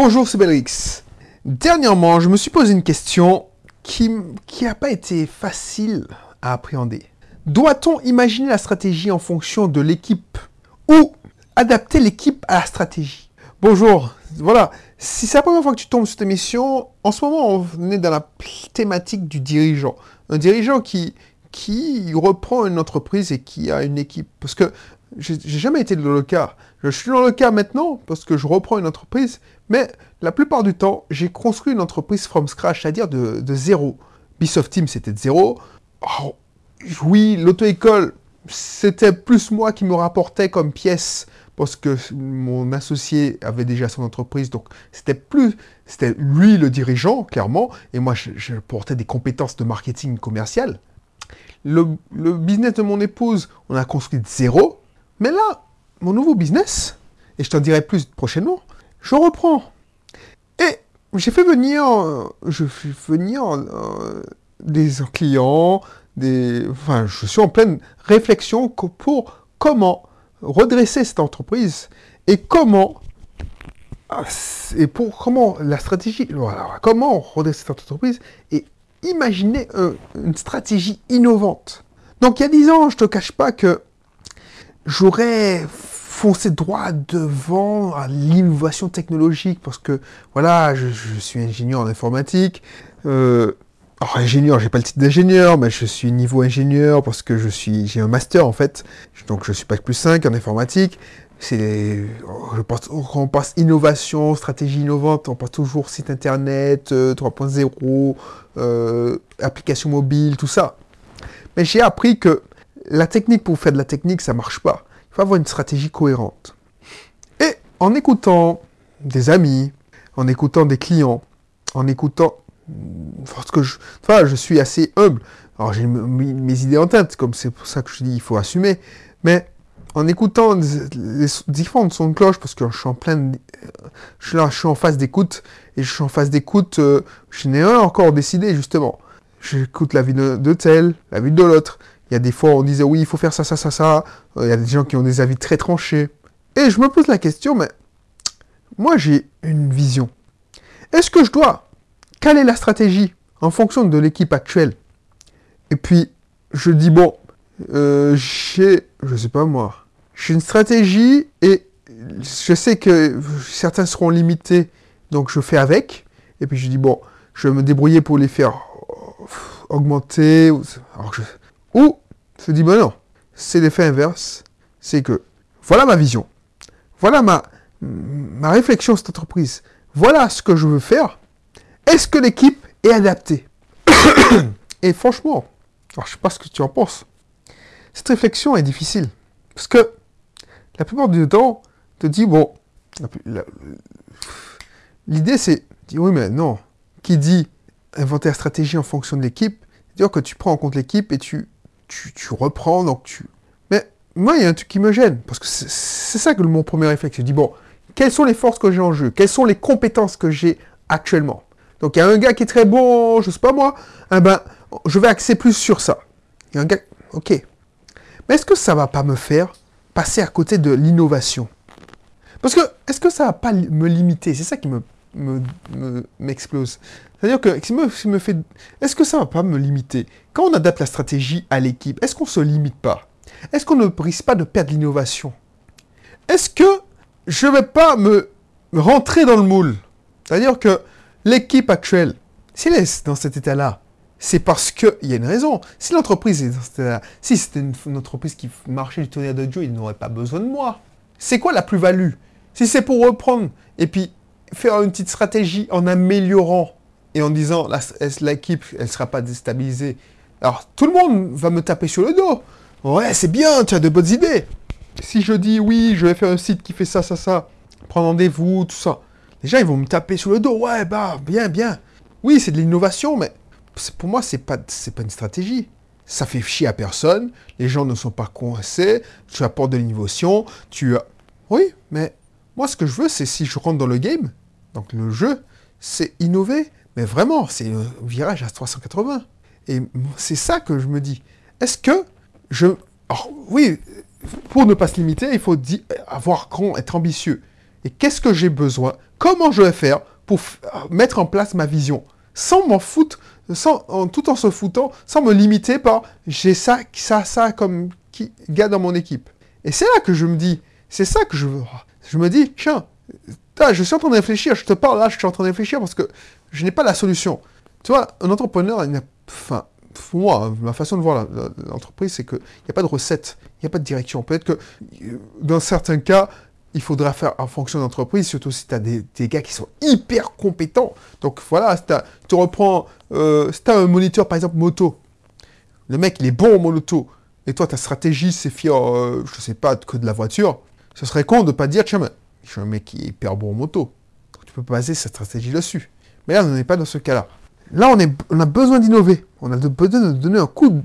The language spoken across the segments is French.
Bonjour, c'est Belrix. Dernièrement, je me suis posé une question qui n'a pas été facile à appréhender. Doit-on imaginer la stratégie en fonction de l'équipe ou adapter l'équipe à la stratégie? Bonjour, voilà. Si c'est la première fois que tu tombes sur cette émission, en ce moment, on est dans la thématique du dirigeant. Un dirigeant qui, qui reprend une entreprise et qui a une équipe. Parce que j'ai jamais été dans le cas. Je suis dans le cas maintenant parce que je reprends une entreprise, mais la plupart du temps, j'ai construit une entreprise from scratch, c'est-à-dire de, zéro. Bisoft Team, c'était de zéro. Oui, l'auto-école, c'était plus moi qui me rapportais comme pièce parce que mon associé avait déjà son entreprise, donc c'était plus, c'était lui le dirigeant, clairement, et moi je, portais des compétences de marketing commercial. Le, business de mon épouse, on a construit de zéro, mais là, mon nouveau business, et je t'en dirai plus prochainement, je reprends. Et j'ai fait venir, je fais venir euh, des clients, des, enfin, je suis en pleine réflexion pour comment redresser cette entreprise et comment et pour comment la stratégie, comment redresser cette entreprise et imaginer une stratégie innovante. Donc il y a dix ans, je te cache pas que j'aurais foncé droit devant l'innovation technologique parce que voilà, je, suis ingénieur en informatique. Euh, alors ingénieur, j'ai pas le titre d'ingénieur, mais je suis niveau ingénieur parce que je suis, j'ai un master en fait. Donc je suis pas plus 5 en informatique. C'est, on passe innovation, stratégie innovante, on passe toujours site internet, 3.0, euh, euh, application mobile, tout ça. Mais j'ai appris que la technique pour faire de la technique, ça marche pas. Il faut avoir une stratégie cohérente. Et en écoutant des amis, en écoutant des clients, en écoutant parce que je, enfin, je suis assez humble. Alors j'ai mes idées en tête, comme c'est pour ça que je dis il faut assumer. Mais en écoutant les différentes sons de cloche, parce que je suis en pleine, je suis là, je suis en phase d'écoute et je suis en phase d'écoute. Euh, je n'ai encore décidé justement. J'écoute la vie de, tel, la vie de l'autre. Il y a des fois on disait oui il faut faire ça ça ça ça. Euh, il y a des gens qui ont des avis très tranchés. Et je me pose la question mais moi j'ai une vision. Est-ce que je dois est la stratégie en fonction de l'équipe actuelle? Et puis, je dis, bon, euh, j'ai, je sais pas moi, j'ai une stratégie et je sais que certains seront limités, donc je fais avec. Et puis je dis, bon, je vais me débrouiller pour les faire augmenter. Ou je dis, ben non, c'est l'effet inverse. C'est que, voilà ma vision. Voilà ma, ma réflexion cette entreprise. Voilà ce que je veux faire. Est-ce que l'équipe est adaptée Et franchement, alors je ne sais pas ce que tu en penses. Cette réflexion est difficile. Parce que la plupart du temps, te dis, bon, l'idée c'est, oui mais non, qui dit inventer la stratégie en fonction de l'équipe, dire que tu prends en compte l'équipe et tu, tu, reprends, donc tu... Mais moi, il y a un truc qui me gêne, parce que c'est ça que mon premier réflexe. Je dis, bon, quelles sont les forces que j'ai en jeu? Quelles sont les compétences que j'ai actuellement? Donc il y a un gars qui est très bon, je sais pas moi, eh ben, je vais axer plus sur ça. Il y a un gars, ok. Mais est-ce que ça va pas me faire passer à côté de l'innovation? Parce que, est-ce que ça va pas me limiter? C'est ça qui me m'explose. C'est-à-dire que, si me, me fait, est-ce que ça va pas me limiter? Quand on adapte la stratégie à l'équipe, est-ce qu'on se limite pas? Est-ce qu'on ne risque pas de perdre l'innovation? Est-ce que je vais pas me rentrer dans le moule? C'est-à-dire que L'équipe actuelle, si elle est dans cet état-là, c'est parce qu'il y a une raison. Si l'entreprise est dans cet état-là, si c'était une, entreprise qui marchait du tonnerre de Dieu, il n'aurait pas besoin de moi. C'est quoi la plus-value? Si c'est pour reprendre et puis faire une petite stratégie en améliorant et en disant l'équipe, elle ne sera pas déstabilisée? Alors tout le monde va me taper sur le dos. Ouais, c'est bien, tu as de bonnes idées. Si je dis oui, je vais faire un site qui fait ça, ça, ça, prendre rendez-vous, tout ça. Gens, ils vont me taper sur le dos. Ouais, bah, bien, bien. Oui, c'est de l'innovation, mais pour moi, c'est pas, pas une stratégie. Ça fait chier à personne. Les gens ne sont pas coincés. Tu apportes de l'innovation. Tu as... Oui, mais moi, ce que je veux, c'est si je rentre dans le game, donc le jeu, c'est innover. Mais vraiment, c'est un virage à 380. Et c'est ça que je me dis. Est-ce que je... Alors, oui, pour ne pas se limiter, il faut avoir grand, être ambitieux. Et qu'est-ce que j'ai besoin? Comment je vais faire pour mettre en place ma vision? Sans m'en foutre, sans, tout en se foutant, sans me limiter par j'ai ça, ça, ça comme gars dans mon équipe. Et c'est là que je me dis, c'est ça que je veux. Je me dis, tiens, je suis en train de réfléchir, je te parle là, je suis en train de réfléchir parce que je n'ai pas la solution. Tu vois, un entrepreneur, il enfin, moi, ma façon de voir l'entreprise, c'est qu'il n'y a pas de recette, il n'y a pas de direction. Peut-être que dans certains cas, il faudra faire en fonction d'entreprise, surtout si tu as des, gars qui sont hyper compétents. Donc voilà, si tu reprends, euh, si tu un moniteur par exemple moto, le mec il est bon au moto, et toi ta stratégie c'est fier, euh, je sais pas, que de la voiture, ce serait con de pas dire, tiens, mais je suis un mec qui est hyper bon en moto. tu peux baser cette stratégie dessus. Mais là, on n'est pas dans ce cas-là. Là, on, a besoin d'innover. On a besoin de donner un coup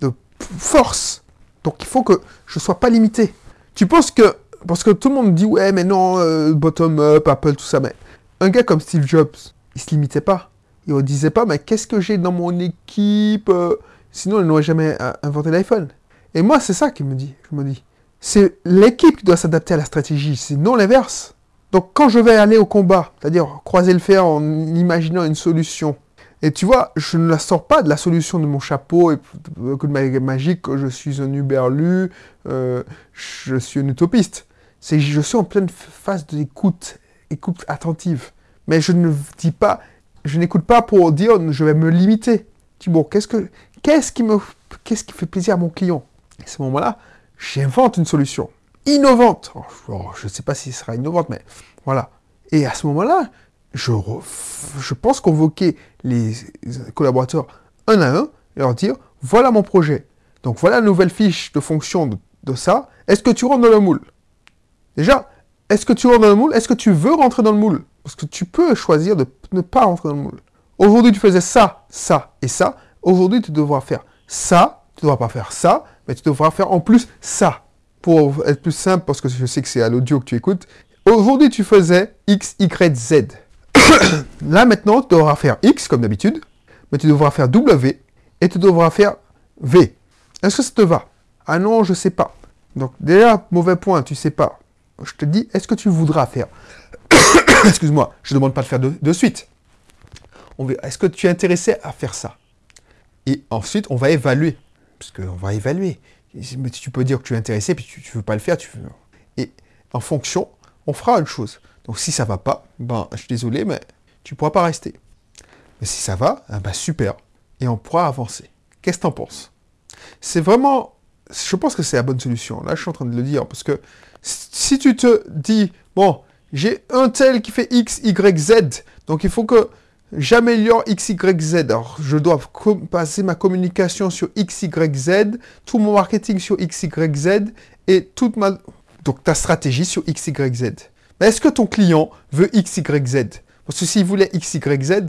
de force. Donc, il faut que je ne sois pas limité. Tu penses que... Parce que tout le monde dit, ouais, mais non, euh, bottom-up, Apple, tout ça. Mais un gars comme Steve Jobs, il se limitait pas. Il ne disait pas, mais qu'est-ce que j'ai dans mon équipe euh, Sinon, il n'aurait jamais euh, inventé l'iPhone. Et moi, c'est ça qui me dit. Je me dis, c'est l'équipe qui doit s'adapter à la stratégie, c'est non l'inverse. Donc quand je vais aller au combat, c'est-à-dire croiser le fer en imaginant une solution, et tu vois, je ne la sors pas de la solution de mon chapeau et de ma magique, que je suis un uberlu, euh, je suis un utopiste. C'est je suis en pleine phase d'écoute, écoute attentive. Mais je ne dis pas, je n'écoute pas pour dire je vais me limiter. Tu bon, qu'est-ce que, qu'est-ce qui me, qu'est-ce qui fait plaisir à mon client? À ce moment-là, j'invente une solution innovante. Oh, je ne sais pas si ce sera innovante, mais voilà. Et à ce moment-là, je, je pense convoquer les collaborateurs un à un et leur dire, voilà mon projet. Donc voilà la nouvelle fiche de fonction de, ça. Est-ce que tu rentres dans le moule? Déjà, est-ce que tu rentres dans le moule? Est-ce que tu veux rentrer dans le moule? Parce que tu peux choisir de ne pas rentrer dans le moule. Aujourd'hui, tu faisais ça, ça et ça. Aujourd'hui, tu devras faire ça. Tu ne devras pas faire ça, mais tu devras faire en plus ça. Pour être plus simple, parce que je sais que c'est à l'audio que tu écoutes, aujourd'hui tu faisais X, Y, Z. Là maintenant, tu devras faire X comme d'habitude, mais tu devras faire W et tu devras faire V. Est-ce que ça te va? Ah non, je sais pas. Donc déjà, mauvais point, tu sais pas. Je te dis, est-ce que tu voudras faire? Excuse-moi, je ne demande pas de faire de, de suite. Est-ce que tu es intéressé à faire ça? Et ensuite, on va évaluer. Parce qu'on va évaluer. Mais tu peux dire que tu es intéressé, puis tu ne veux pas le faire. Tu veux... Et en fonction, on fera une chose. Donc si ça va pas, ben, je suis désolé, mais tu pourras pas rester. Mais si ça va, eh ben, super. Et on pourra avancer. Qu'est-ce que tu en penses? C'est vraiment... Je pense que c'est la bonne solution. Là, je suis en train de le dire. Parce que si tu te dis, bon, j'ai un tel qui fait X, Y, Z, donc il faut que J'améliore XYZ. Alors, je dois passer ma communication sur XYZ, tout mon marketing sur XYZ et toute ma... Donc, ta stratégie sur XYZ. Mais est-ce que ton client veut XYZ Parce que s'il voulait XYZ,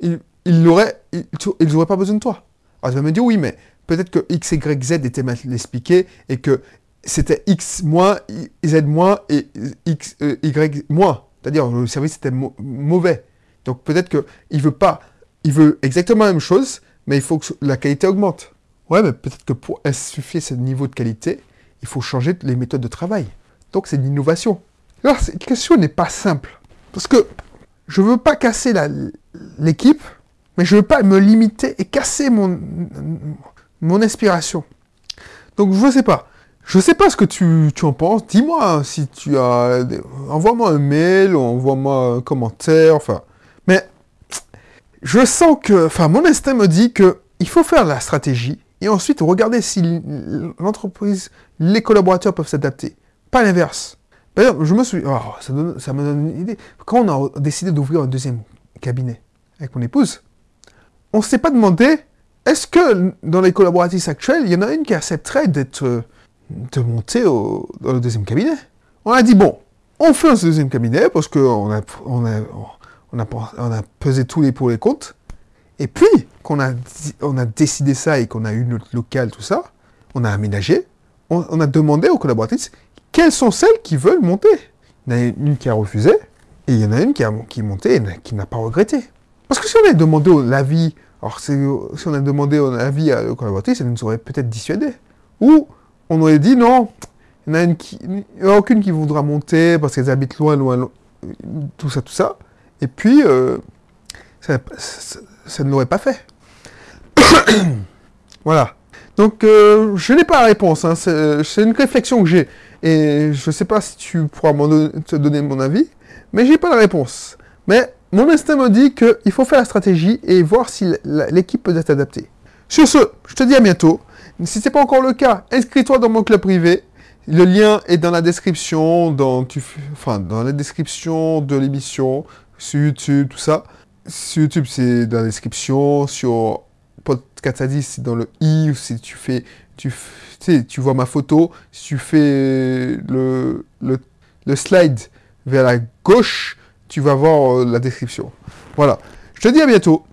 il n'aurait il, pas besoin de toi. Alors, tu vas me dire, oui, mais peut-être que XYZ était mal expliqué et que c'était X moins, Z moins et X, euh, Y moins. C'est-à-dire, le service était mauvais. Donc peut-être qu'il veut pas, il veut exactement la même chose, mais il faut que la qualité augmente. Ouais, mais peut-être que pour insuffler ce niveau de qualité, il faut changer les méthodes de travail. Donc c'est de l'innovation. Alors, cette question n'est pas simple. Parce que je ne veux pas casser l'équipe, mais je ne veux pas me limiter et casser mon, mon inspiration. Donc je ne sais pas. Je ne sais pas ce que tu, tu en penses. Dis-moi si tu as... Envoie-moi un mail, envoie-moi un commentaire, enfin... Je sens que, enfin, mon instinct me dit que il faut faire la stratégie et ensuite regarder si l'entreprise, les collaborateurs peuvent s'adapter. Pas l'inverse. D'ailleurs, je me suis, oh, ça, me donne une idée. Quand on a décidé d'ouvrir un deuxième cabinet avec mon épouse, on ne s'est pas demandé, est-ce que dans les collaboratrices actuelles, il y en a une qui accepterait d'être, de monter dans le deuxième cabinet? On a dit, bon, on fait un deuxième cabinet parce qu'on on a, on a, pesé tous les pour les comptes. Et puis, qu'on a, on a décidé ça et qu'on a eu notre local, tout ça, on a aménagé, on, a demandé aux collaboratrices quelles sont celles qui veulent monter. Il y en a une qui a refusé, et il y en a une qui a qui monté et qui n'a pas regretté. Parce que si on avait demandé l'avis, alors si on a demandé l'avis à aux collaboratrices, ça nous aurait peut-être dissuadé. Ou on aurait dit non, il n'y en a, a aucune qui voudra monter parce qu'elles habitent loin, loin, tout ça, tout ça. Et puis, euh, ça, ne l'aurait pas fait. voilà. Donc, euh, je n'ai pas la réponse. Hein. C'est une réflexion que j'ai. Et je ne sais pas si tu pourras te donner mon avis, mais j'ai pas la réponse. Mais mon instinct me dit qu'il faut faire la stratégie et voir si l'équipe peut être adaptée. Sur ce, je te dis à bientôt. Si ce n'est pas encore le cas, inscris-toi dans mon club privé. Le lien est dans la description, dans la description de l'émission, sur YouTube, tout ça. Sur YouTube, c'est dans la description. Sur Podcast c'est dans le i. Si tu fais, tu, sais, tu vois ma photo. Si tu fais le, le, le slide vers la gauche, tu vas voir euh, la description. Voilà. Je te dis à bientôt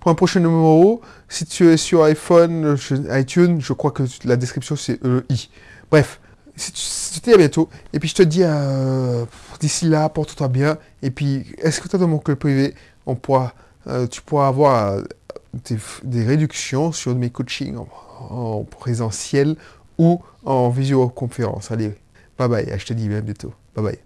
pour un prochain numéro. Si tu es sur iPhone, iTunes, je crois que la description c'est le i. Bref, si tu, te dis à bientôt. Et puis je te dis euh, d'ici là, porte-toi bien. Et puis, est-ce que tu as dans mon club privé on pourra, euh, Tu pourras avoir des, réductions sur mes coachings en, présentiel ou en visioconférence? Allez, bye bye. Je te dis à bientôt. Bye bye.